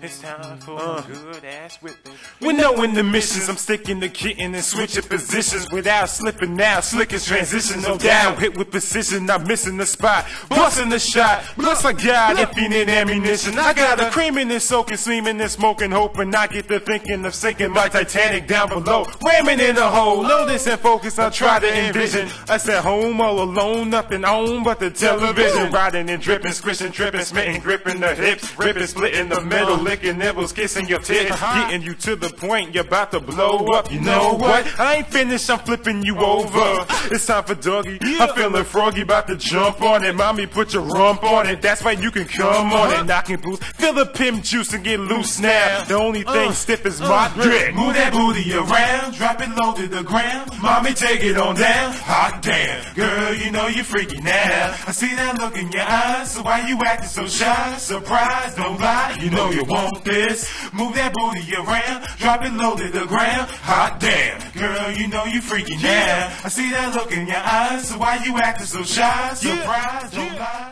It's time for a uh. good ass whipping. When knowing the missions, I'm sticking the kitten and switching positions without slipping now. Slick as transition, no doubt. Hit with precision, not missing the spot. Busting the shot, plus I got infinite ammunition. I got a creaming and soaking, steaming and smoking, hoping I get to thinking of sinking my Titanic down below. Ramming in a hole, notice and focus, I try to envision. Us at home all alone, nothing on but the television. Riding and dripping, squishing, tripping, smitten, gripping the hips, ripping, splitting the middle, licking nipples, kissing your tits, uh-huh. getting you to the point you're about to blow up. You know what? I ain't finished, I'm flipping you over. It's time for doggy. I'm feeling froggy, about to jump on it. Mommy, put your rump on it. That's right, you can come on it. Uh-huh. Knocking boots, feel the pimp juice and get loose now. The only thing uh. stiff is uh. my drip. Move that booty around, drop it low to the ground. Mommy, take it on down. Hot damn, girl, you know you're freaky now. I see that look in your eyes, so why you acting so shy? Surprise, don't lie, you know you want this. Move that booty around, drop it low to the ground. Hot damn, girl, you know you freaky now. I see that look in your eyes, so why you acting so shy? Surprise, don't lie.